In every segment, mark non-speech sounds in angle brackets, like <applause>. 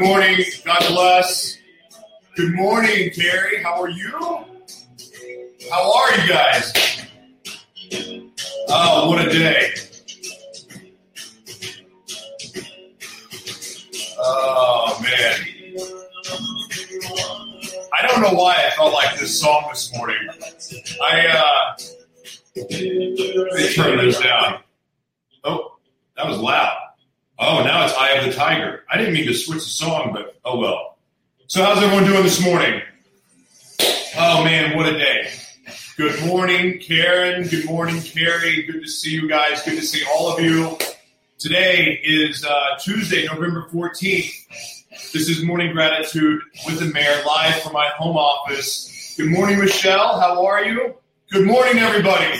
Good morning. God bless. Good morning, Carrie. How are you? How are you guys? Oh, what a day. Oh, man. I don't know why I felt like this song this morning. I, uh, let me turn this down. Oh, that was loud. Oh, now it's Eye of the Tiger. I didn't mean to switch the song, but oh well. So, how's everyone doing this morning? Oh, man, what a day. Good morning, Karen. Good morning, Carrie. Good to see you guys. Good to see all of you. Today is uh, Tuesday, November 14th. This is Morning Gratitude with the Mayor, live from my home office. Good morning, Michelle. How are you? Good morning, everybody.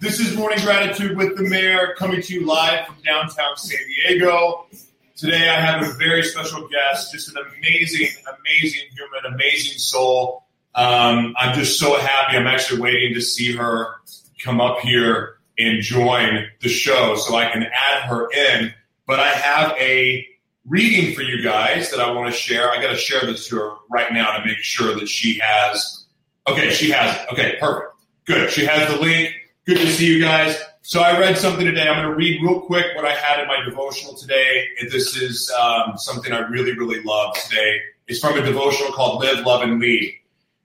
This is Morning Gratitude with the Mayor coming to you live from downtown San Diego. Today, I have a very special guest, just an amazing, amazing human, amazing soul. Um, I'm just so happy. I'm actually waiting to see her come up here and join the show so I can add her in. But I have a reading for you guys that I want to share. I got to share this to her right now to make sure that she has. Okay, she has it. Okay, perfect. Good. She has the link. Good to see you guys. So I read something today. I'm going to read real quick what I had in my devotional today. This is um, something I really, really love today. It's from a devotional called Live, Love, and Lead.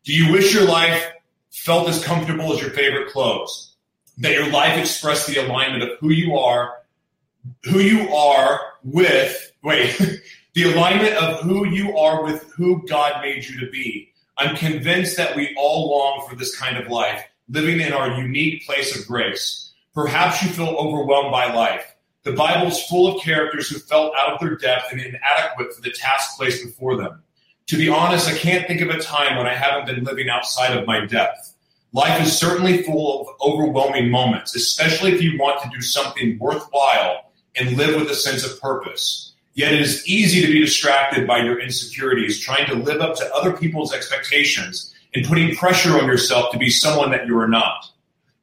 Do you wish your life felt as comfortable as your favorite clothes? That your life expressed the alignment of who you are, who you are with, wait, <laughs> the alignment of who you are with who God made you to be. I'm convinced that we all long for this kind of life, living in our unique place of grace. Perhaps you feel overwhelmed by life. The Bible's full of characters who felt out of their depth and inadequate for the task placed before them. To be honest, I can't think of a time when I haven't been living outside of my depth. Life is certainly full of overwhelming moments, especially if you want to do something worthwhile and live with a sense of purpose. Yet it is easy to be distracted by your insecurities, trying to live up to other people's expectations and putting pressure on yourself to be someone that you are not.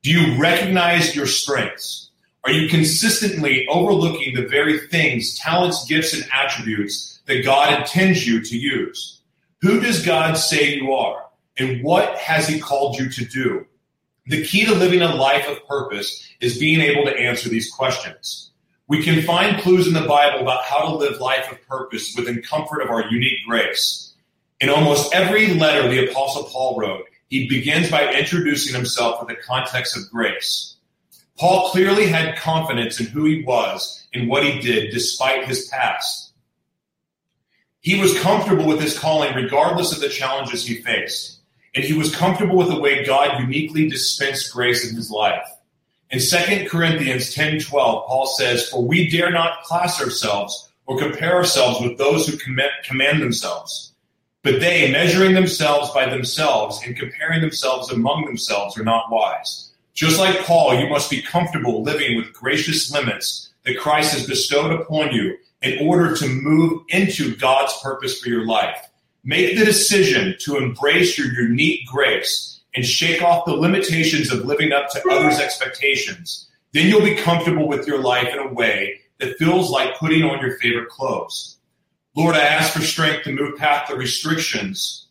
Do you recognize your strengths? Are you consistently overlooking the very things, talents, gifts, and attributes that God intends you to use? Who does God say you are? And what has He called you to do? The key to living a life of purpose is being able to answer these questions. We can find clues in the Bible about how to live life of purpose within comfort of our unique grace. In almost every letter the Apostle Paul wrote, he begins by introducing himself with the context of grace. Paul clearly had confidence in who he was and what he did despite his past. He was comfortable with his calling regardless of the challenges he faced. And he was comfortable with the way God uniquely dispensed grace in his life. In 2 Corinthians 10 12, Paul says, For we dare not class ourselves or compare ourselves with those who command themselves. But they, measuring themselves by themselves and comparing themselves among themselves, are not wise. Just like Paul, you must be comfortable living with gracious limits that Christ has bestowed upon you in order to move into God's purpose for your life. Make the decision to embrace your unique grace and shake off the limitations of living up to others' expectations. Then you'll be comfortable with your life in a way that feels like putting on your favorite clothes. Lord, I ask for strength to move past the restrictions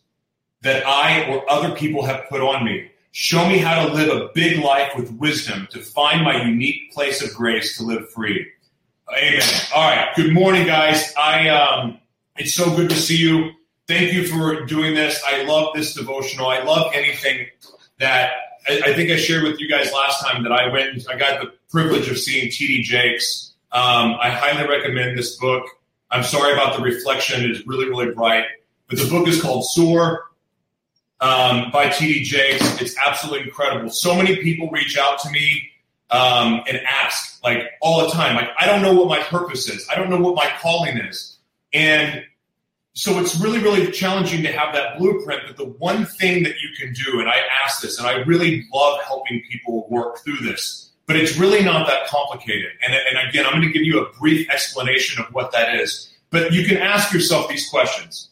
that I or other people have put on me. Show me how to live a big life with wisdom to find my unique place of grace to live free. Amen. All right. Good morning, guys. I um, it's so good to see you. Thank you for doing this. I love this devotional. I love anything that I, I think I shared with you guys last time that I went. I got the privilege of seeing T.D. Jakes. Um, I highly recommend this book. I'm sorry about the reflection; it is really, really bright. But the book is called Soar um, by T.D. Jakes. It's absolutely incredible. So many people reach out to me um, and ask, like all the time, like I don't know what my purpose is. I don't know what my calling is, and so it's really, really challenging to have that blueprint. But the one thing that you can do, and I ask this, and I really love helping people work through this, but it's really not that complicated. And, and again, I'm going to give you a brief explanation of what that is. But you can ask yourself these questions.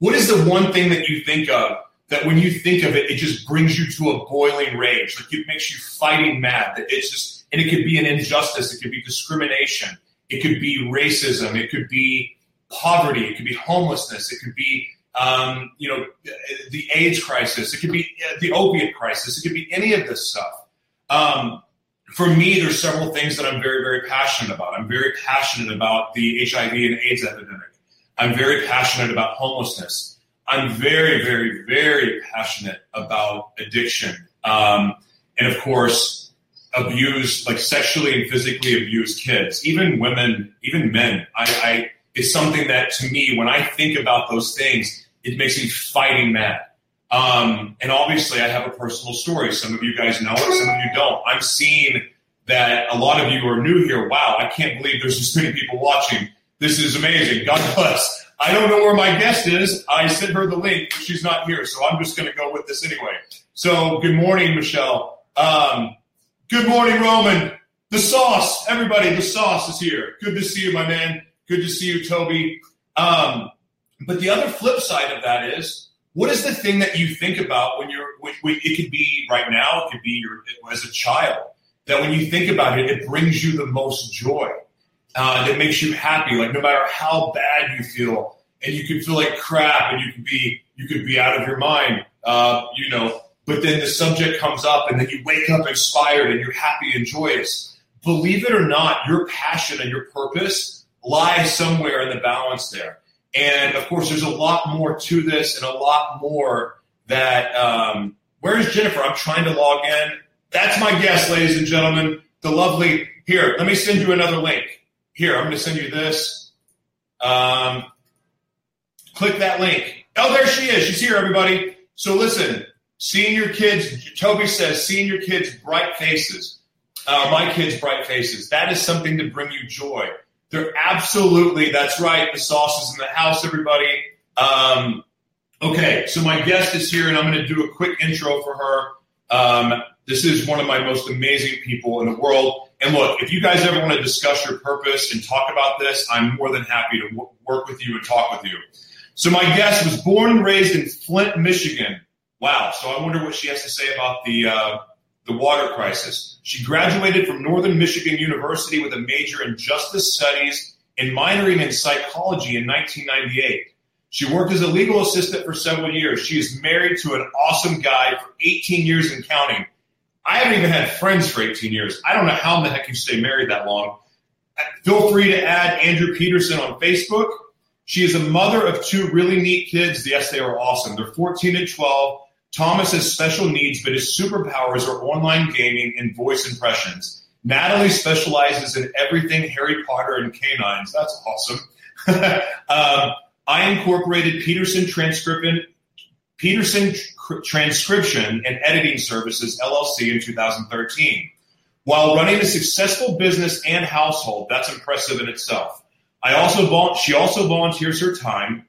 What is the one thing that you think of that when you think of it, it just brings you to a boiling rage. Like it makes you fighting mad. That it's just, and it could be an injustice. It could be discrimination. It could be racism. It could be poverty. It could be homelessness. It could be, um, you know, the AIDS crisis. It could be uh, the opiate crisis. It could be any of this stuff. Um, for me, there's several things that I'm very, very passionate about. I'm very passionate about the HIV and AIDS epidemic. I'm very passionate about homelessness. I'm very, very, very passionate about addiction. Um, and of course, abuse, like sexually and physically abused kids, even women, even men. I, I, it's something that to me, when I think about those things, it makes me fighting mad. Um, and obviously, I have a personal story. Some of you guys know it, some of you don't. I'm seeing that a lot of you are new here. Wow, I can't believe there's this many people watching. This is amazing. God bless. I don't know where my guest is. I sent her the link, but she's not here, so I'm just going to go with this anyway. So, good morning, Michelle. Um, good morning, Roman. The sauce, everybody, the sauce is here. Good to see you, my man. Good to see you, Toby. Um, but the other flip side of that is, what is the thing that you think about when you're? When, when, it could be right now. It could be your, as a child. That when you think about it, it brings you the most joy uh, that makes you happy. Like no matter how bad you feel, and you can feel like crap, and you could be you could be out of your mind, uh, you know. But then the subject comes up, and then you wake up inspired, and you're happy and joyous. Believe it or not, your passion and your purpose lies somewhere in the balance there. And of course, there's a lot more to this, and a lot more that. Um, where's Jennifer? I'm trying to log in. That's my guest, ladies and gentlemen. The lovely. Here, let me send you another link. Here, I'm going to send you this. Um, click that link. Oh, there she is. She's here, everybody. So listen, seeing your kids, Toby says, seeing your kids' bright faces, uh, my kids' bright faces, that is something to bring you joy. They're absolutely, that's right. The sauce is in the house, everybody. Um, okay, so my guest is here, and I'm going to do a quick intro for her. Um, this is one of my most amazing people in the world. And look, if you guys ever want to discuss your purpose and talk about this, I'm more than happy to w- work with you and talk with you. So my guest was born and raised in Flint, Michigan. Wow. So I wonder what she has to say about the uh, the water crisis. She graduated from Northern Michigan University with a major in justice studies and minoring in psychology in 1998. She worked as a legal assistant for several years. She is married to an awesome guy for 18 years and counting. I haven't even had friends for 18 years. I don't know how in the heck you stay married that long. Uh, feel free to add Andrew Peterson on Facebook. She is a mother of two really neat kids. Yes, they are awesome. They're 14 and 12. Thomas has special needs, but his superpowers are online gaming and voice impressions. Natalie specializes in everything Harry Potter and canines. That's awesome. <laughs> um, I incorporated Peterson transcription, Peterson Transcription and Editing Services LLC in 2013. While running a successful business and household, that's impressive in itself. I also she also volunteers her time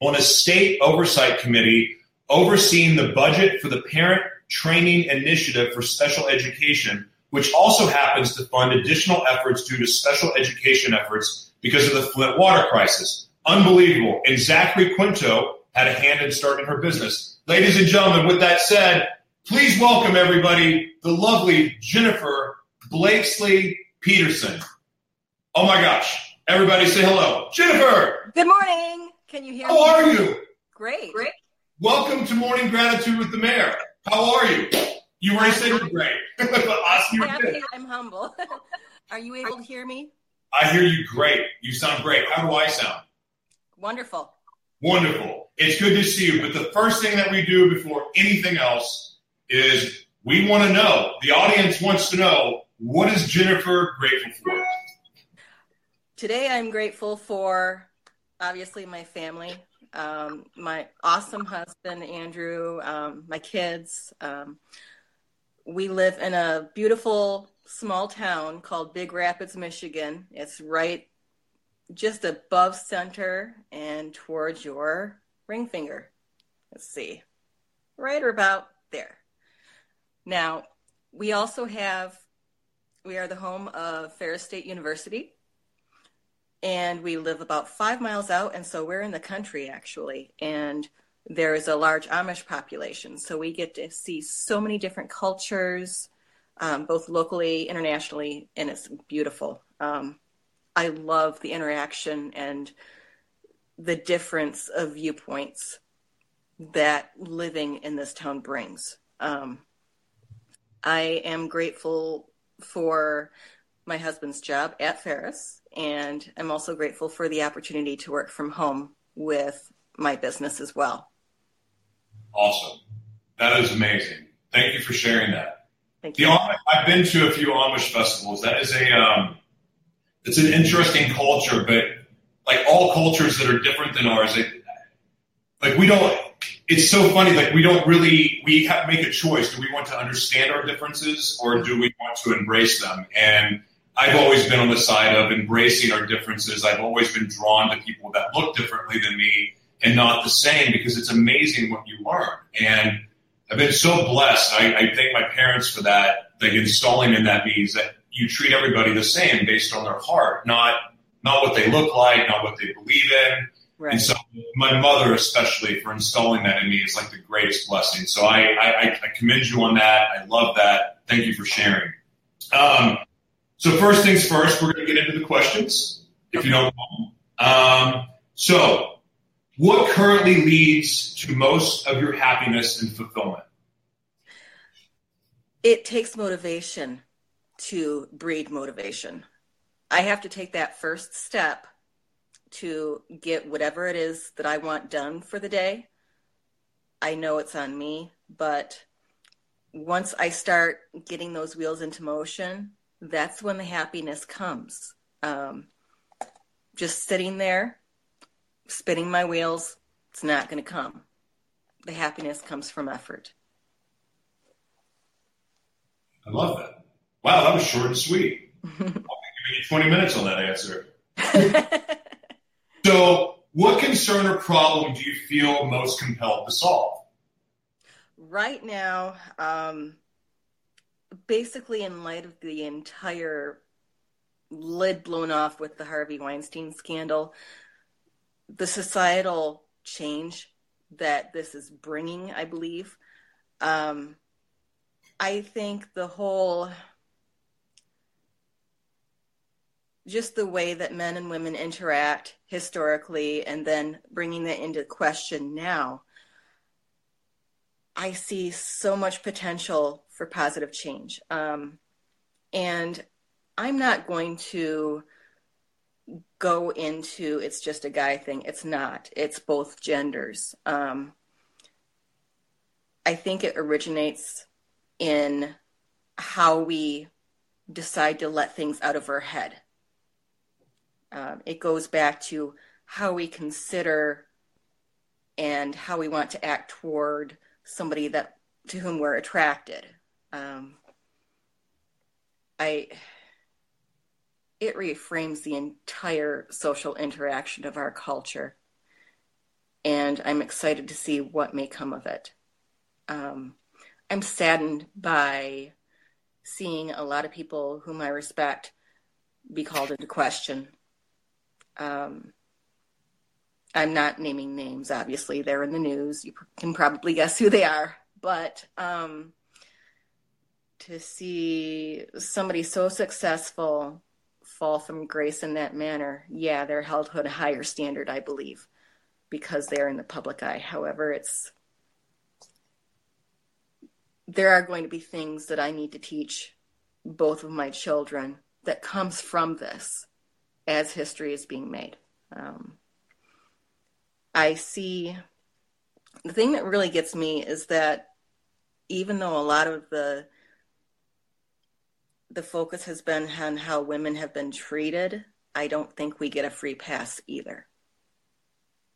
on a state oversight committee overseeing the budget for the Parent Training Initiative for Special Education, which also happens to fund additional efforts due to special education efforts because of the Flint water crisis. Unbelievable. And Zachary Quinto had a hand in starting her business. Ladies and gentlemen, with that said, please welcome everybody the lovely Jennifer Blakeslee Peterson. Oh my gosh. Everybody say hello. Jennifer! Good morning. Can you hear How me? How are you? Great. Great. Welcome to Morning Gratitude with the Mayor. How are you? You already said you're great. <laughs> I'm, I'm humble. <laughs> are you able to hear me? I hear you great. You sound great. How do I sound? Wonderful. Wonderful. It's good to see you. But the first thing that we do before anything else is we want to know, the audience wants to know, what is Jennifer grateful for? Today, I'm grateful for obviously my family, um, my awesome husband, Andrew, um, my kids. Um, we live in a beautiful small town called Big Rapids, Michigan. It's right just above center and towards your ring finger. Let's see, right or about there. Now, we also have, we are the home of Ferris State University, and we live about five miles out, and so we're in the country actually, and there is a large Amish population, so we get to see so many different cultures, um, both locally, internationally, and it's beautiful. Um, I love the interaction and the difference of viewpoints that living in this town brings. Um, I am grateful for my husband's job at Ferris, and I'm also grateful for the opportunity to work from home with my business as well. Awesome. That is amazing. Thank you for sharing that. Thank The you. Amish, I've been to a few Amish festivals. That is a um, it's an interesting culture, but like all cultures that are different than ours, it, like we don't. It's so funny. Like we don't really we have to make a choice. Do we want to understand our differences, or do we want to embrace them? And I've always been on the side of embracing our differences. I've always been drawn to people that look differently than me and not the same because it's amazing what you learn. And I've been so blessed. I, I thank my parents for that. Like installing in that means that you treat everybody the same based on their heart, not not what they look like, not what they believe in. Right. And so my mother, especially for installing that in me, is like the greatest blessing. So I, I, I commend you on that. I love that. Thank you for sharing. Um, so first things first, we're going to get into the questions, if you don't mind. Um, so what currently leads to most of your happiness and fulfillment? it takes motivation to breed motivation. I have to take that first step to get whatever it is that I want done for the day. I know it's on me, but once I start getting those wheels into motion, that's when the happiness comes. Um, just sitting there, spinning my wheels, it's not going to come. The happiness comes from effort. I love that. Wow, that was short and sweet. <laughs> I'll be giving you 20 minutes on that answer. <laughs> So, what concern or problem do you feel most compelled to solve? right now, um, basically, in light of the entire lid blown off with the Harvey Weinstein scandal, the societal change that this is bringing, I believe, um, I think the whole just the way that men and women interact historically and then bringing that into question now i see so much potential for positive change. Um, and i'm not going to go into it's just a guy thing. It's not. It's both genders. Um, i think it originates in how we decide to let things out of our head. Um, it goes back to how we consider and how we want to act toward somebody that to whom we're attracted. Um, I it reframes the entire social interaction of our culture, and I'm excited to see what may come of it. Um, I'm saddened by seeing a lot of people whom I respect be called into question um, I'm not naming names, obviously. They're in the news. You can probably guess who they are. But um, to see somebody so successful fall from grace in that manner, yeah, they're held to a higher standard, I believe, because they're in the public eye. However, it's there are going to be things that I need to teach both of my children that comes from this as history is being made. Um, I see the thing that really gets me is that even though a lot of the the focus has been on how women have been treated, I don't think we get a free pass either.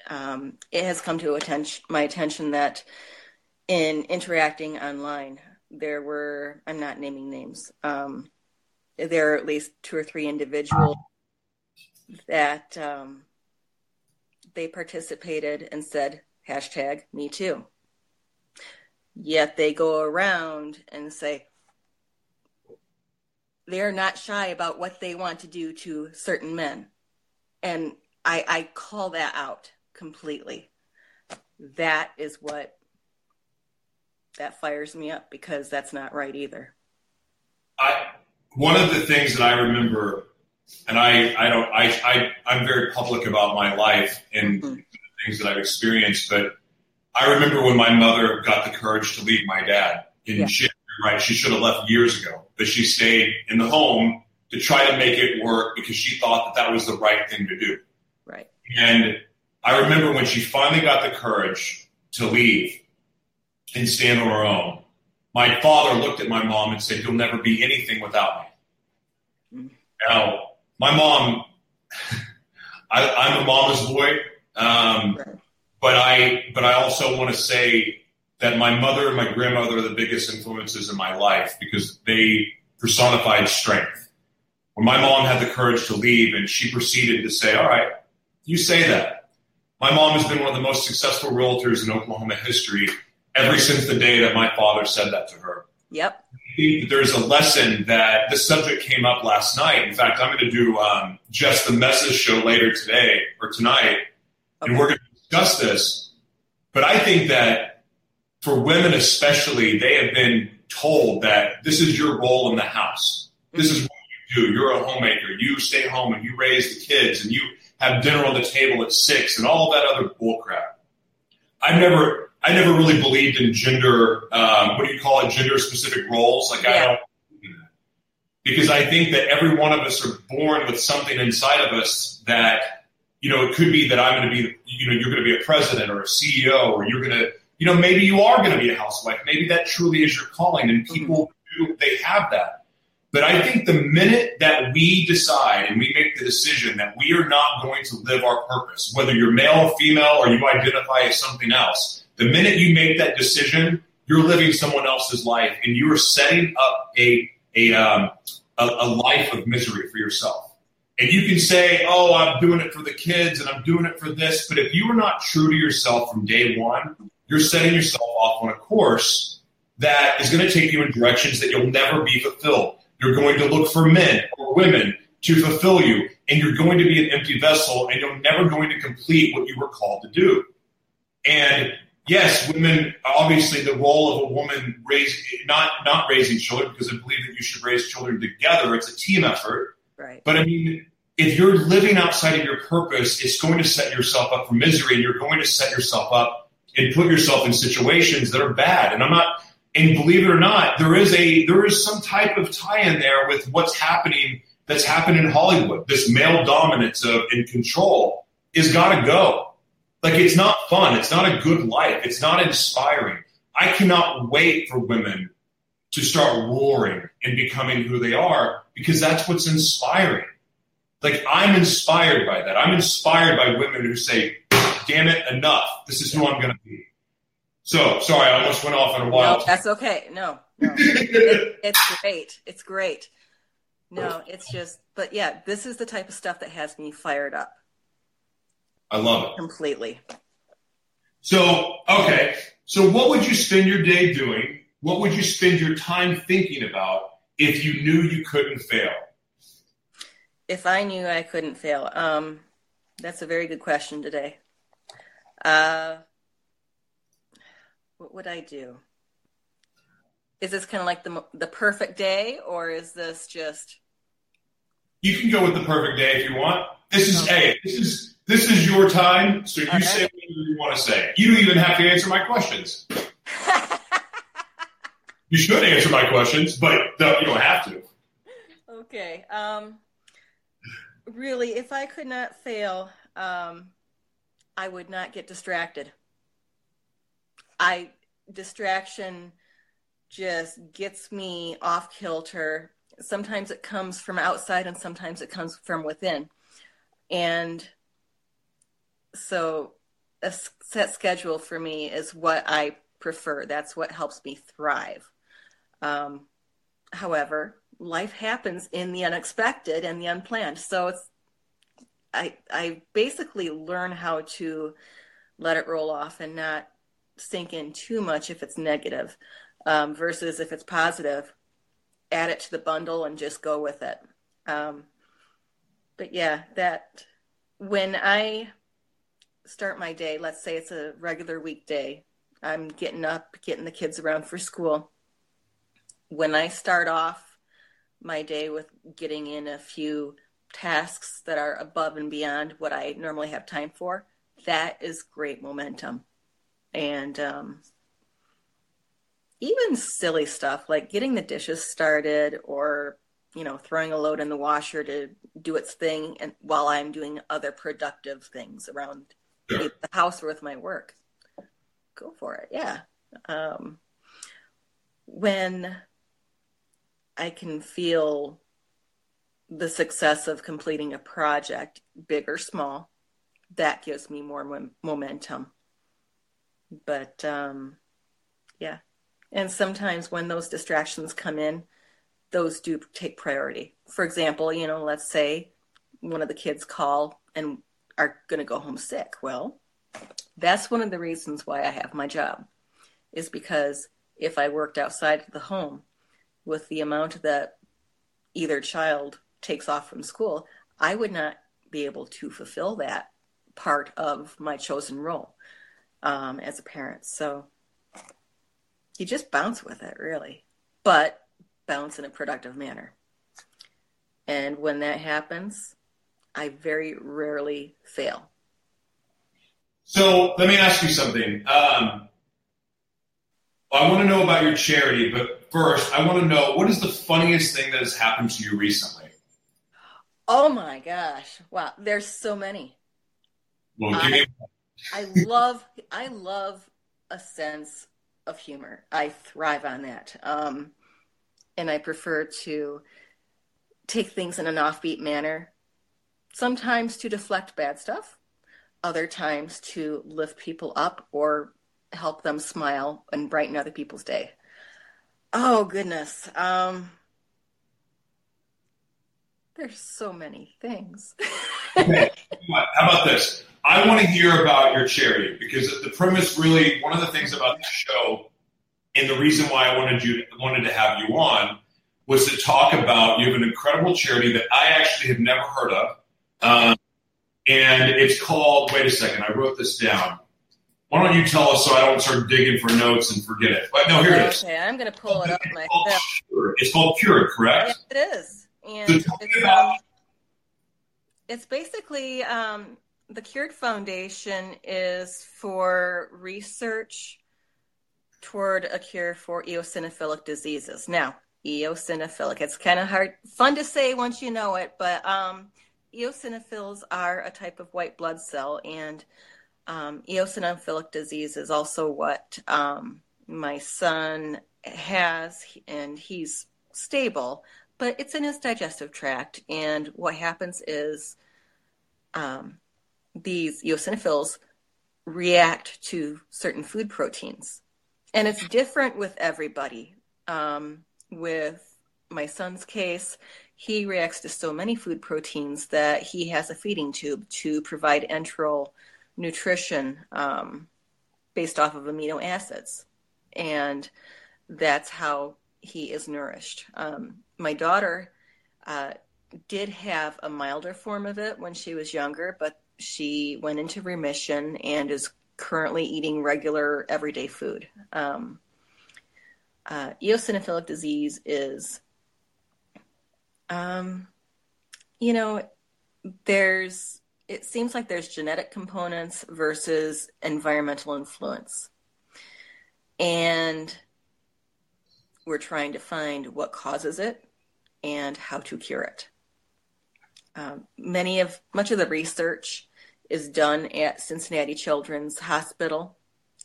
Um, it has come to attention, my attention that in interacting online, there were, I'm not naming names, um, there are at least two or three individuals that um, they participated and said, hashtag me too. Yet they go around and say, they're not shy about what they want to do to certain men. And I, I call that out completely. That is what that fires me up because that's not right either. I one of the things that I remember, and I I don't I, I I'm very public about my life and mm-hmm. things that I've experienced, but I remember when my mother got the courage to leave my dad, and yeah. she right she should have left years ago, but she stayed in the home to try to make it work because she thought that that was the right thing to do. Right. And I remember when she finally got the courage to leave and stand on her own, my father looked at my mom and said, You'll never be anything without me. Mm-hmm. Now, my mom, <laughs> I, am a mama's boy, um, but I but I also want to say that my mother and my grandmother are the biggest influences in my life because they personified strength. When my mom had the courage to leave and she proceeded to say, All right, you say that. My mom has been one of the most successful realtors in Oklahoma history ever since the day that my father said that to her. Yep. There's a lesson that the subject came up last night. In fact, I'm going to do um, just the message show later today or tonight, and we're going to discuss this. But I think that for women especially, they have been told that this is your role in the house. This is what you do. You're a homemaker. You stay home and you raise the kids and you have dinner on the table at six and all that other bullcrap. I've never I never really believed in gender. Um, what do you call it? Gender specific roles. Like yeah. I don't because I think that every one of us are born with something inside of us that you know it could be that I'm going to be you know you're going to be a president or a CEO or you're going to you know maybe you are going to be a housewife. Maybe that truly is your calling, and people mm-hmm. do they have that. But I think the minute that we decide and we make the decision that we are not going to live our purpose, whether you're male or female or you identify as something else, the minute you make that decision, you're living someone else's life and you are setting up a, a, um, a, a life of misery for yourself. And you can say, oh, I'm doing it for the kids and I'm doing it for this. But if you are not true to yourself from day one, you're setting yourself off on a course that is going to take you in directions that you'll never be fulfilled. You're going to look for men or women to fulfill you, and you're going to be an empty vessel, and you're never going to complete what you were called to do. And yes, women obviously the role of a woman raise not not raising children because I believe that you should raise children together. It's a team effort. Right. But I mean, if you're living outside of your purpose, it's going to set yourself up for misery, and you're going to set yourself up and put yourself in situations that are bad. And I'm not. And believe it or not, there is a there is some type of tie-in there with what's happening that's happened in Hollywood. This male dominance of in control is got to go. Like it's not fun. It's not a good life. It's not inspiring. I cannot wait for women to start roaring and becoming who they are because that's what's inspiring. Like I'm inspired by that. I'm inspired by women who say, damn it, enough. This is who I'm going to be. So sorry, I almost went off on a wild. No, that's okay. No, no. <laughs> it, it's great. It's great. No, it's just, but yeah, this is the type of stuff that has me fired up. I love it. Completely. So, okay. So, what would you spend your day doing? What would you spend your time thinking about if you knew you couldn't fail? If I knew I couldn't fail, um, that's a very good question today. Uh, what would I do? Is this kind of like the the perfect day, or is this just? You can go with the perfect day if you want. This is okay. hey, this is this is your time, so you okay. say whatever you want to say. You don't even have to answer my questions. <laughs> you should answer my questions, but you don't have to. Okay. Um, really, if I could not fail, um, I would not get distracted. I distraction just gets me off kilter. Sometimes it comes from outside and sometimes it comes from within. And so a set schedule for me is what I prefer. That's what helps me thrive. Um, however, life happens in the unexpected and the unplanned. So it's I I basically learn how to let it roll off and not sink in too much if it's negative, um, versus if it's positive, add it to the bundle and just go with it. Um, but yeah, that when I start my day, let's say it's a regular weekday, I'm getting up, getting the kids around for school. When I start off my day with getting in a few tasks that are above and beyond what I normally have time for, that is great momentum. And um, even silly stuff like getting the dishes started or you know throwing a load in the washer to do its thing and while i'm doing other productive things around. The house with my work go for it yeah um, when i can feel the success of completing a project, big or small, that gives me more momentum. But um, yeah, and sometimes when those distractions come in, those do take priority. For example, you know, let's say one of the kids call and are going to go home sick. Well, that's one of the reasons why I have my job, is because if I worked outside of the home with the amount that either child takes off from school, I would not be able to fulfill that part of my chosen role um, as a parent. So you just bounce with it, really, but bounce in a productive manner. And when that happens, I very rarely fail. So let me ask you something. Um, I want to know about your charity, but first, I want to know what is the funniest thing that has happened to you recently? Oh my gosh. Wow. There's so many. Well, I, I love I love a sense of humor. I thrive on that. Um, and I prefer to take things in an offbeat manner, sometimes to deflect bad stuff, other times to lift people up or help them smile and brighten other people's day. Oh goodness. Um, there's so many things. okay. <laughs> How about this? I want to hear about your charity because the premise really one of the things about the show and the reason why I wanted you wanted to have you on was to talk about you have an incredible charity that I actually have never heard of. Um, and it's called wait a second, I wrote this down. Why don't you tell us so I don't start digging for notes and forget it? But no, here it is. Okay, I'm going to pull it up myself. It's called Pure, correct? It is and it's, um, it's basically um, the Cured Foundation is for research toward a cure for eosinophilic diseases. Now, eosinophilic, it's kind of hard, fun to say once you know it, but um, eosinophils are a type of white blood cell, and um, eosinophilic disease is also what um, my son has, and he's stable but it's in his digestive tract. And what happens is um, these eosinophils react to certain food proteins. And it's different with everybody. Um, with my son's case, he reacts to so many food proteins that he has a feeding tube to provide enteral nutrition um, based off of amino acids. And that's how he is nourished. Um, my daughter uh, did have a milder form of it when she was younger, but she went into remission and is currently eating regular everyday food. Um, uh, eosinophilic disease is, um, you know, there's, it seems like there's genetic components versus environmental influence. And we're trying to find what causes it and how to cure it. Um, many of much of the research is done at Cincinnati Children's Hospital,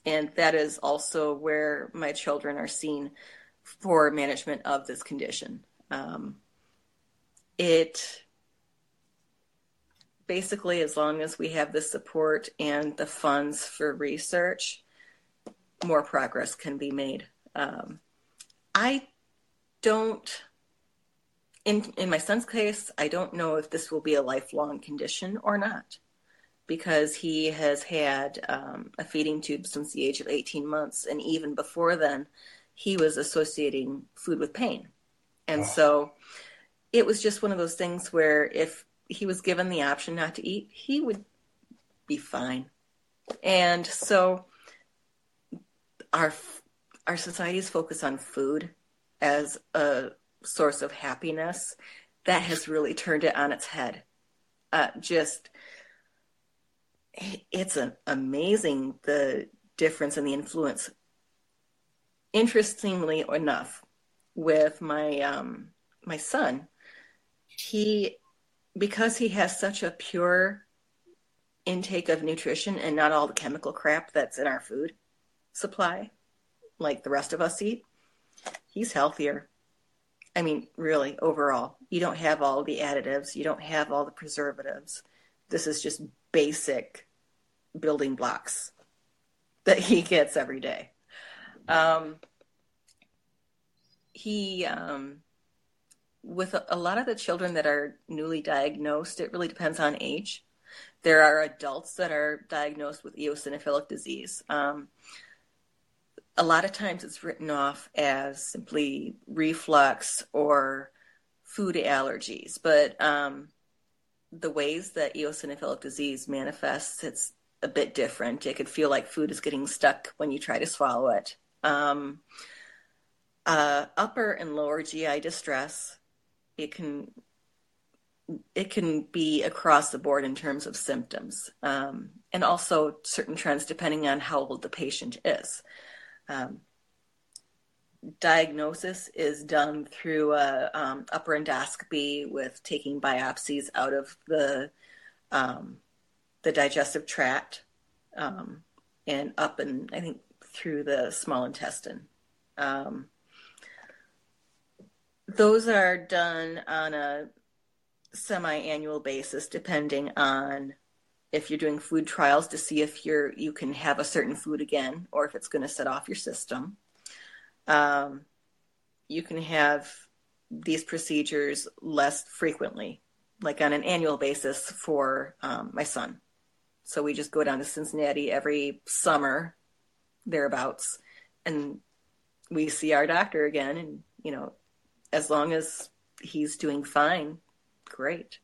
and that is also where my children are seen for management of this condition. Um, it basically, as long as we have the support and the funds for research, more progress can be made. Um, I don't, in in my son's case, I don't know if this will be a lifelong condition or not, because he has had um, a feeding tube since the age of 18 months, and even before then, he was associating food with pain, and oh. so it was just one of those things where if he was given the option not to eat, he would be fine. And so our our society's focus on food as a source of happiness that has really turned it on its head. Uh, just it's an amazing the difference and the influence. Interestingly enough, with my um, my son, he because he has such a pure intake of nutrition and not all the chemical crap that's in our food supply like the rest of us eat he's healthier. I mean really overall. You don't have all the additives. You don't have all the preservatives. This is just basic building blocks that he gets every day. Um, he um, with a, lot of the children that are newly diagnosed, it really depends on age. There are adults that are diagnosed with eosinophilic disease. Um, a lot of times it's written off as simply reflux or food allergies, but um, the ways that eosinophilic disease manifests, it's a bit different. It could feel like food is getting stuck when you try to swallow it. Um, uh, upper and lower GI distress it can it can be across the board in terms of symptoms um, and also certain trends depending on how old the patient is. Um, diagnosis is done through a um, upper endoscopy with taking biopsies out of the um, the digestive tract um, and up and I think through the small intestine. Um, those are done on a semi-annual basis depending on if you're doing food trials to see if you're you can have a certain food again or if it's going to set off your system. Um, you can have these procedures less frequently like on an annual basis for um, my son. So we just go down to cincinnati every summer thereabouts and we see our doctor again and you know as long as he's doing fine, great.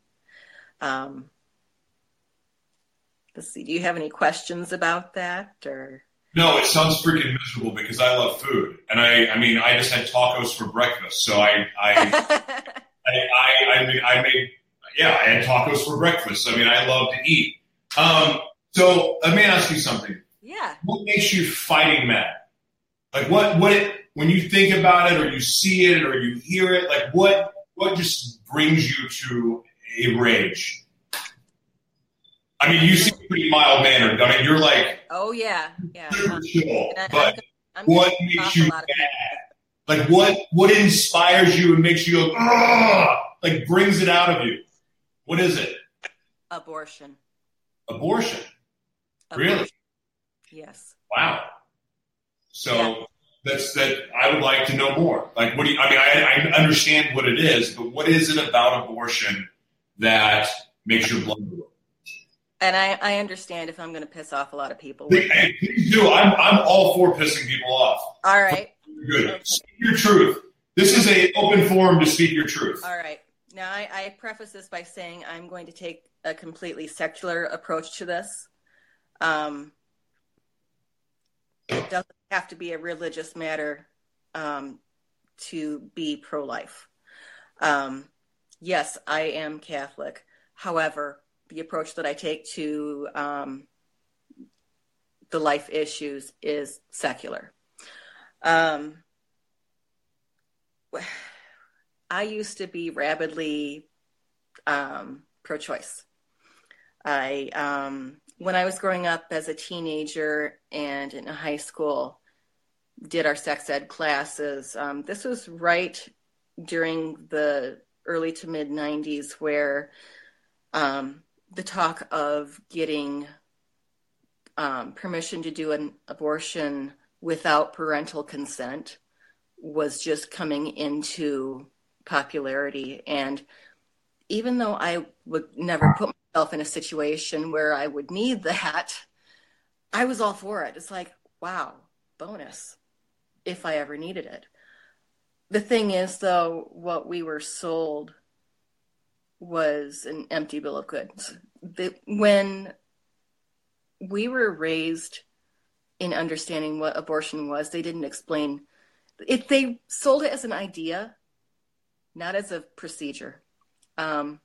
Um, let's see. Do you have any questions about that, or? No, it sounds freaking miserable because I love food, and I, I mean, I just had tacos for breakfast, so I, I, <laughs> I, I, I, mean, I made, yeah, I had tacos for breakfast. I mean, I love to eat. Um, so let me ask you something. Yeah. What makes you fighting mad? Like what, what, when you think about it or you see it or you hear it, like what what just brings you to a rage? I mean, you seem pretty mild mannered. I mean, you're like, oh yeah, yeah, chill, I, but I'm, I'm what makes you mad? Like what what inspires you and makes you go, like brings it out of you? What is it? Abortion. Abortion. Abortion. Really? Yes. Wow. So yeah that's that I would like to know more. Like, what do you? I mean, I, I understand what it is, but what is it about abortion that makes your blood boil? And I, I understand if I'm going to piss off a lot of people. Hey, please do. I'm I'm all for pissing people off. All right. Good. Okay. Speak your truth. This is a open forum to speak your truth. All right. Now I, I preface this by saying I'm going to take a completely secular approach to this. Um, it doesn't have to be a religious matter um, to be pro life. Um, yes, I am Catholic. However, the approach that I take to um, the life issues is secular. Um, <sighs> I used to be rabidly um, pro-choice. I um, when I was growing up as a teenager and in high school, did our sex ed classes. Um, this was right during the early to mid 90s where um, the talk of getting um, permission to do an abortion without parental consent was just coming into popularity. And even though I would never put myself in a situation where I would need that, I was all for it. It's like, wow, bonus if I ever needed it. The thing is, though, what we were sold was an empty bill of goods. The, when we were raised in understanding what abortion was, they didn't explain it. They sold it as an idea, not as a procedure. Um,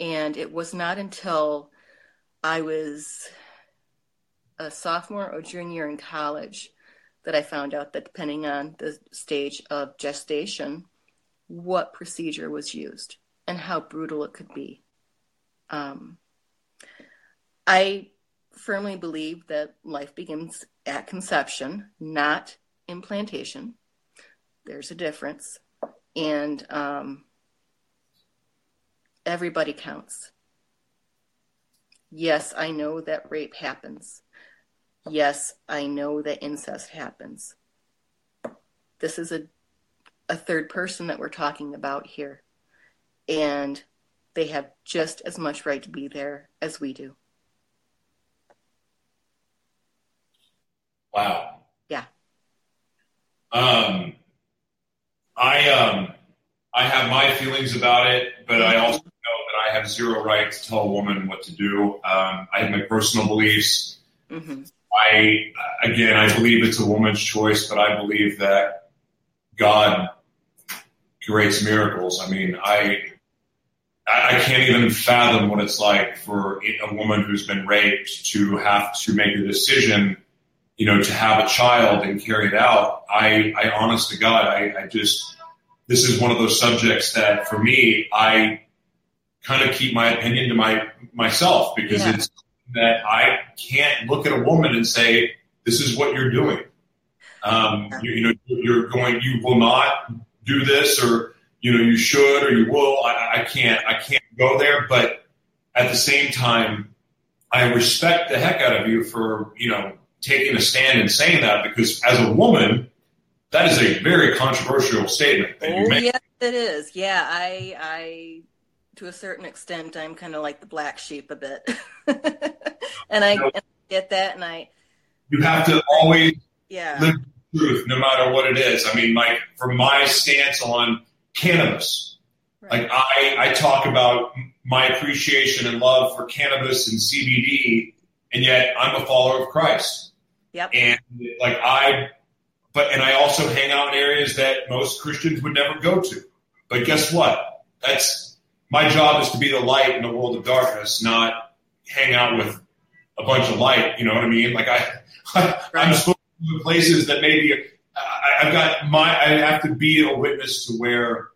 and it was not until I was a sophomore or junior in college that I found out that depending on the stage of gestation, what procedure was used and how brutal it could be. Um, I firmly believe that life begins at conception, not implantation. There's a difference. And um, everybody counts. Yes, I know that rape happens. Yes, I know that incest happens. This is a, a third person that we're talking about here. And they have just as much right to be there as we do. Wow. Yeah. Um, I um, I have my feelings about it, but I also know that I have zero right to tell a woman what to do. Um, I have my personal beliefs. Mm-hmm. I again, I believe it's a woman's choice, but I believe that God creates miracles. I mean, I I can't even fathom what it's like for a woman who's been raped to have to make a decision, you know, to have a child and carry it out. I, I honest to God, I, I just, this is one of those subjects that for me, I kind of keep my opinion to my myself because yeah. it's that I can't look at a woman and say, this is what you're doing. Um, you, you, know, you're going, you will not do this or, you know, you should or you will. I, I can't, I can't go there. But at the same time, I respect the heck out of you for, you know, taking a stand and saying that because as a woman, that is a very controversial statement that oh, you make. Yes, it is. Yeah, I, I, to a certain extent, I'm kind of like the black sheep a bit, <laughs> and I, and I get that, and I. You have to always yeah. live the truth, no matter what it is. I mean, like from my stance on cannabis, right. like I, I talk about my appreciation and love for cannabis and CBD, and yet I'm a follower of Christ. Yep. And like I, but and I also hang out in areas that most Christians would never go to. But guess what? That's my job is to be the light in the world of darkness, not hang out with a bunch of light. You know what I mean? Like I, <laughs> I am supposed to go to places that maybe uh, I, I've got my. I have to be a witness to where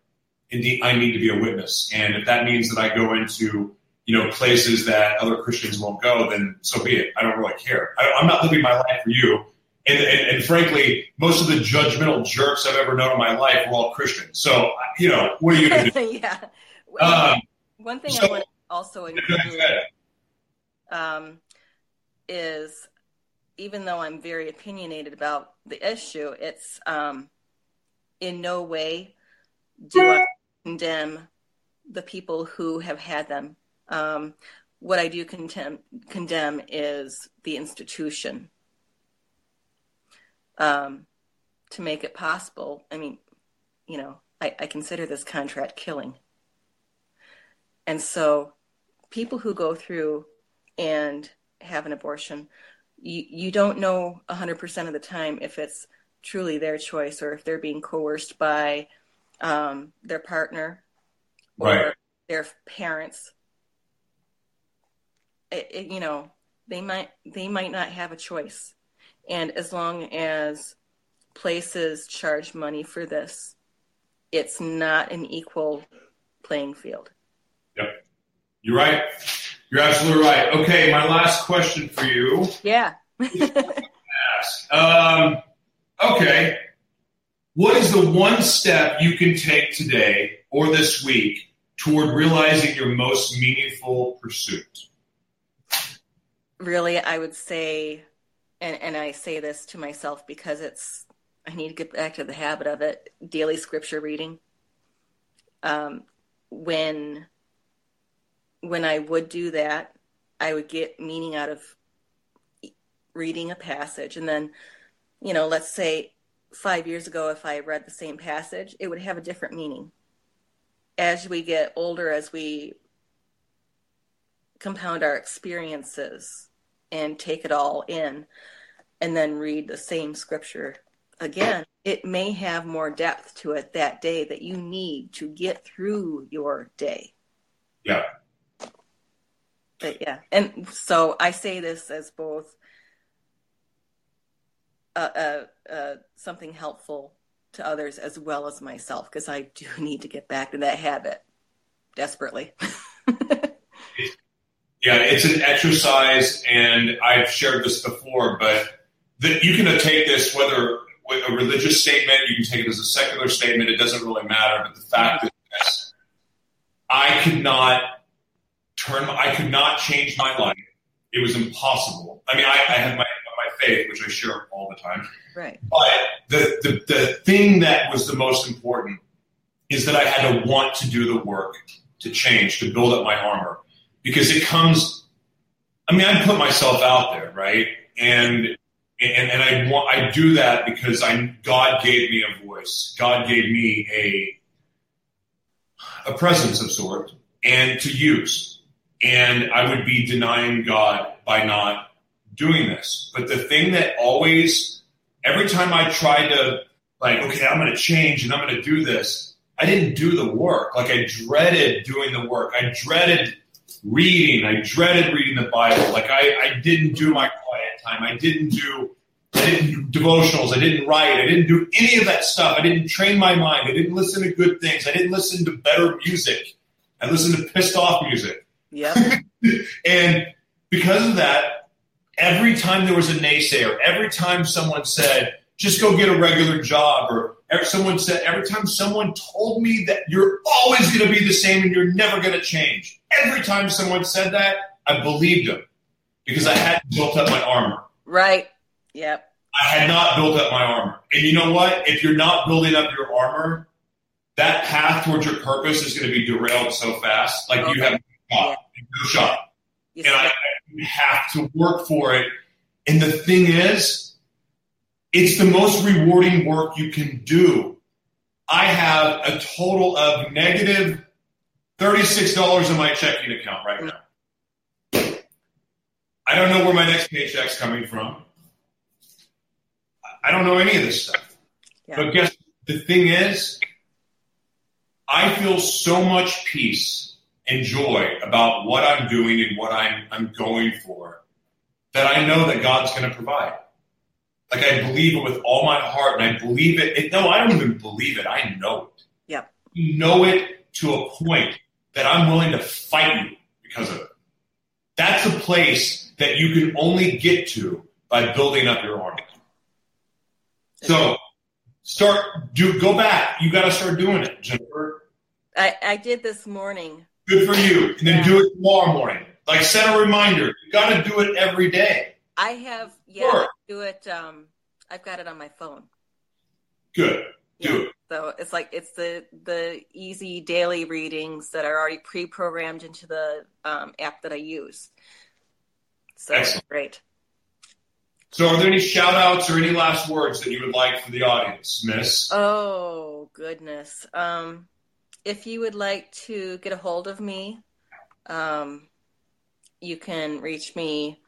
indeed I need to be a witness, and if that means that I go into you know places that other Christians won't go, then so be it. I don't really care. I, I'm not living my life for you. And, and, and, frankly, most of the judgmental jerks I've ever known in my life were all Christians. So, you know, what are you going to do? <laughs> yeah. Um, One thing so, I want to also include um, is even though I'm very opinionated about the issue, it's um, in no way do I condemn the people who have had them. Um, what I do condemn, condemn is the institution um, to make it possible. I mean, you know, I, I consider this contract killing. And so people who go through and have an abortion, you, you don't know 100% of the time if it's truly their choice or if they're being coerced by um, their partner or right. their parents. It, it, you know, they might they might not have a choice, and as long as places charge money for this, it's not an equal playing field. Yep. You're right. You're absolutely right. Okay, my last question for you. Yeah. <laughs> Um, okay. What is the one step you can take today or this week toward realizing your most meaningful pursuit? Really, I would say, and, and I say this to myself because it's, I need to get back to the habit of it daily scripture reading. Um, when when I would do that, I would get meaning out of reading a passage. And then, you know, let's say five years ago, if I read the same passage, it would have a different meaning. As we get older, as we compound our experiences and take it all in, and then read the same scripture again, it may have more depth to it that day that you need to get through your day. Yeah but yeah, and so I say this as both uh, uh, uh, something helpful to others as well as myself because I do <laughs> need to get back to that habit desperately. <laughs> yeah, it's an exercise, and I've shared this before, but that you can take this whether with a religious statement, you can take it as a secular statement. It doesn't really matter. But the fact is, I could not turn. I could not change my life. It was impossible. I mean, I, I had my my faith, which I share all the time. Right. But the, the the thing that was the most important is that I had to want to do the work to change, to build up my armor, because it comes. I mean, I put myself out there, right? And and, and I want I do that because I God gave me a voice. God gave me a a presence of sort and to use and I would be denying God by not doing this. But the thing that always, every time I tried to, like, okay, I'm going to change and I'm going to do this, I didn't do the work. Like, I dreaded doing the work. I dreaded reading. I dreaded reading the Bible. Like, I, I didn't do my quiet time. I didn't do I didn't do devotionals. I didn't write. I didn't do any of that stuff. I didn't train my mind. I didn't listen to good things. I didn't listen to better music. I listened to pissed off music. Yeah. <laughs> and because of that, every time there was a naysayer, every time someone said, just go get a regular job, or every, someone said, every time someone told me that you're always going to be the same and you're never going to change, every time someone said that, I believed them because I hadn't built up my armor. Right. Yep. I had not built up my armor. And you know what? If you're not building up your armor, that path towards your purpose is going to be derailed so fast. Like okay. you have shot, no shot. Yes. And I, I have to work for it. And the thing is, it's the most rewarding work you can do. I have a total of negative $36 in my checking account right now. I don't know where my next paycheck's coming from. I don't know any of this stuff. Yeah. But guess the thing is, I feel so much peace and joy about what I'm doing and what I'm, I'm going for that I know that God's going to provide. Like I believe it with all my heart and I believe it. it no, I don't even believe it. I know it. Yeah. know it to a point that I'm willing to fight you because of it. That's a place that you can only get to by building up your army. So start do go back. You got to start doing it, Jennifer. I, I did this morning. Good for you. And then yeah. do it tomorrow morning. Like set a reminder. You got to do it every day. I have, yeah, sure. do it. Um, I've got it on my phone. Good. Do yeah. it. So it's like it's the the easy daily readings that are already pre-programmed into the um, app that I use. So Excellent. great. So, are there any shout outs or any last words that you would like for the audience, Miss? Oh, goodness. Um, if you would like to get a hold of me, um, you can reach me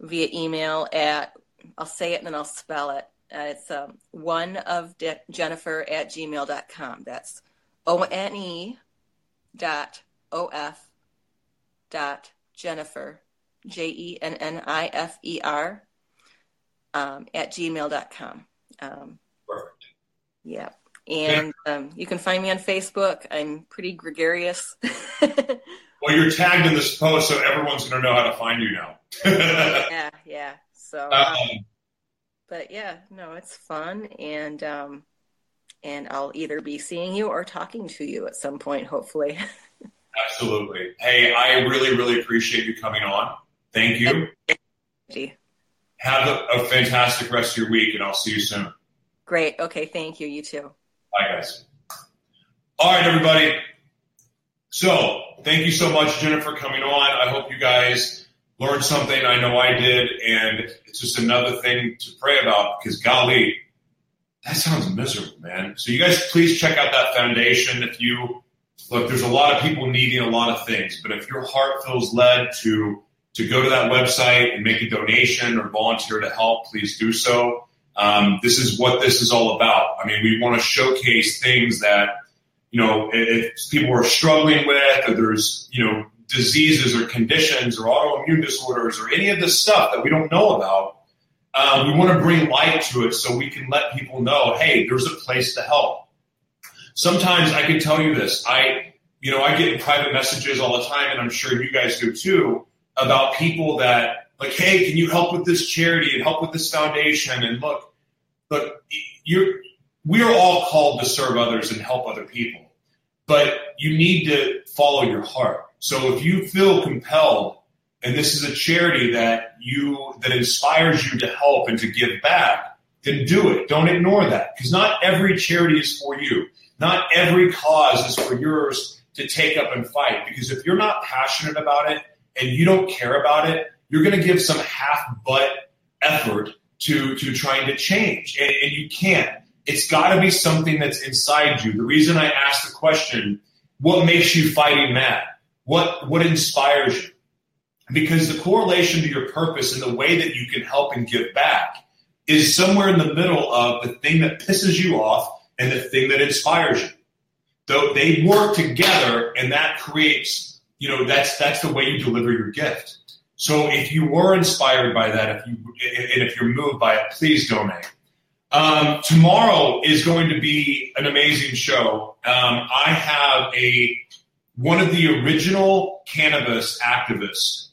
via email at, I'll say it and then I'll spell it. Uh, it's um, one of De- Jennifer at gmail.com. That's O N E dot O F dot Jennifer, J E N N I F E R, um, at gmail.com. Um, Perfect. Yeah. And um, you can find me on Facebook. I'm pretty gregarious. <laughs> well, you're tagged in this post, so everyone's going to know how to find you now. <laughs> yeah, yeah. So, um, um, but yeah, no, it's fun, and um, and I'll either be seeing you or talking to you at some point, hopefully. <laughs> Absolutely. Hey, I really, really appreciate you coming on. Thank you. Have a, a fantastic rest of your week, and I'll see you soon. Great. Okay. Thank you. You too. Bye, guys. All right, everybody. So, thank you so much, Jennifer, coming on. I hope you guys learned something. I know I did, and it's just another thing to pray about because, golly, that sounds miserable, man. So, you guys, please check out that foundation. If you look, there's a lot of people needing a lot of things, but if your heart feels led to to go to that website and make a donation or volunteer to help, please do so. Um, this is what this is all about. I mean, we want to showcase things that, you know, if people are struggling with, or there's, you know, diseases or conditions or autoimmune disorders or any of this stuff that we don't know about, um, we want to bring light to it so we can let people know, hey, there's a place to help. Sometimes I can tell you this. I, you know, I get private messages all the time, and I'm sure you guys do too, about people that like, hey, can you help with this charity and help with this foundation? And look, look, you're we are all called to serve others and help other people, but you need to follow your heart. So if you feel compelled, and this is a charity that you that inspires you to help and to give back, then do it. Don't ignore that because not every charity is for you. Not every cause is for yours to take up and fight. Because if you're not passionate about it and you don't care about it, you're going to give some half butt effort to, to trying to change. And, and you can't. It's got to be something that's inside you. The reason I asked the question, what makes you fighting mad? What, what inspires you? Because the correlation to your purpose and the way that you can help and give back is somewhere in the middle of the thing that pisses you off and the thing that inspires you. Though they work together and that creates, you know, that's that's the way you deliver your gift. So if you were inspired by that, if you and if you're moved by it, please donate. Um, tomorrow is going to be an amazing show. Um, I have a one of the original cannabis activists.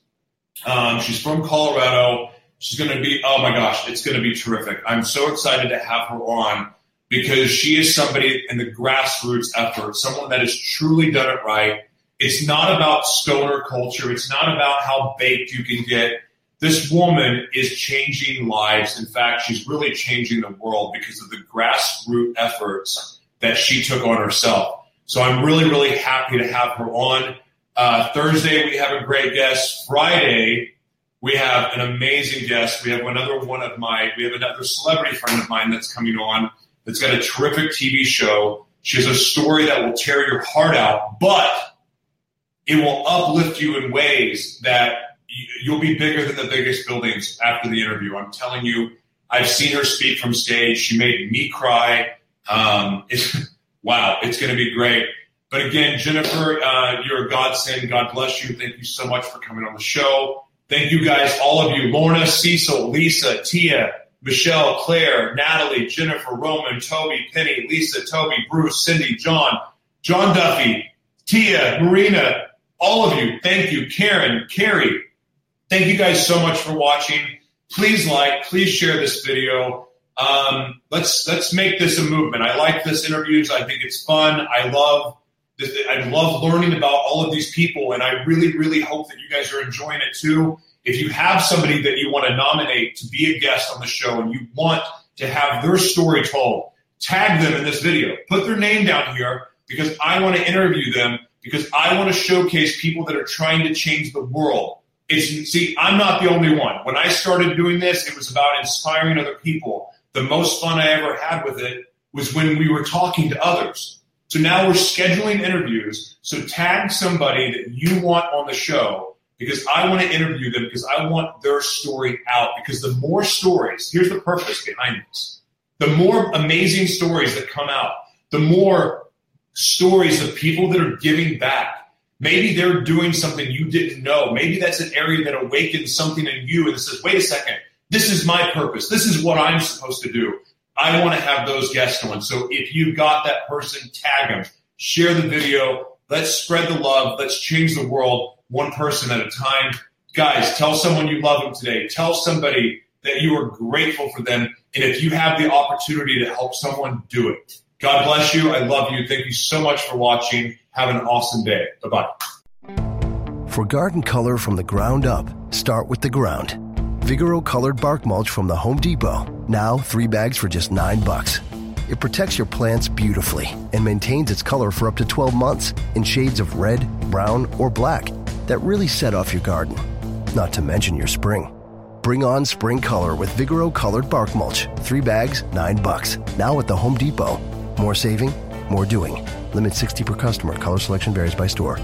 Um, she's from Colorado. She's going to be oh my gosh, it's going to be terrific. I'm so excited to have her on because she is somebody in the grassroots effort, someone that has truly done it right it's not about stoner culture. It's not about how baked you can get. This woman is changing lives. In fact, she's really changing the world because of the grassroots efforts that she took on herself. So I'm really, really happy to have her on. Uh, Thursday, we have a great guest. Friday, we have an amazing guest. We have another one of my, we have another celebrity friend of mine that's coming on that's got a terrific TV show. She has a story that will tear your heart out, but it will uplift you in ways that you'll be bigger than the biggest buildings after the interview. I'm telling you, I've seen her speak from stage. She made me cry. Um, it's, <laughs> wow, it's going to be great. But again, Jennifer, uh, you're a godsend. God bless you. Thank you so much for coming on the show. Thank you guys, all of you, Lorna, Cecil, Lisa, Tia, Michelle, Claire, Natalie, Jennifer, Roman, Toby, Penny, Lisa, Toby, Bruce, Cindy, John, John Duffy, Tia, Marina, all of you, thank you. Karen, Carrie, thank you guys so much for watching. Please like, please share this video. Um, let's let's make this a movement. I like this interviews. I think it's fun. I love this, I love learning about all of these people, and I really really hope that you guys are enjoying it too. If you have somebody that you want to nominate to be a guest on the show, and you want to have their story told, tag them in this video. Put their name down here because I want to interview them because I want to showcase people that are trying to change the world. It's see, I'm not the only one. When I started doing this, it was about inspiring other people. The most fun I ever had with it was when we were talking to others. So now we're scheduling interviews. So tag somebody that you want on the show because I want to interview them because I want their story out. Because the more stories, here's the purpose behind this. The more amazing stories that come out, the more stories of people that are giving back. Maybe they're doing something you didn't know. Maybe that's an area that awakens something in you and says, wait a second, this is my purpose. This is what I'm supposed to do. I want to have those guests on. So if you've got that person, tag them, share the video. Let's spread the love. Let's change the world one person at a time. Guys, tell someone you love them today. Tell somebody that you are grateful for them. And if you have the opportunity to help someone, do it. God bless you. I love you. Thank you so much for watching. Have an awesome day. Bye bye. For garden color from the ground up, start with the ground. Vigoro colored bark mulch from the Home Depot. Now three bags for just nine bucks. It protects your plants beautifully and maintains its color for up to 12 months in shades of red, brown, or black that really set off your garden. Not to mention your spring. Bring on spring color with Vigoro colored bark mulch. Three bags, nine bucks. Now at the Home Depot. More saving, more doing. Limit 60 per customer. Color selection varies by store.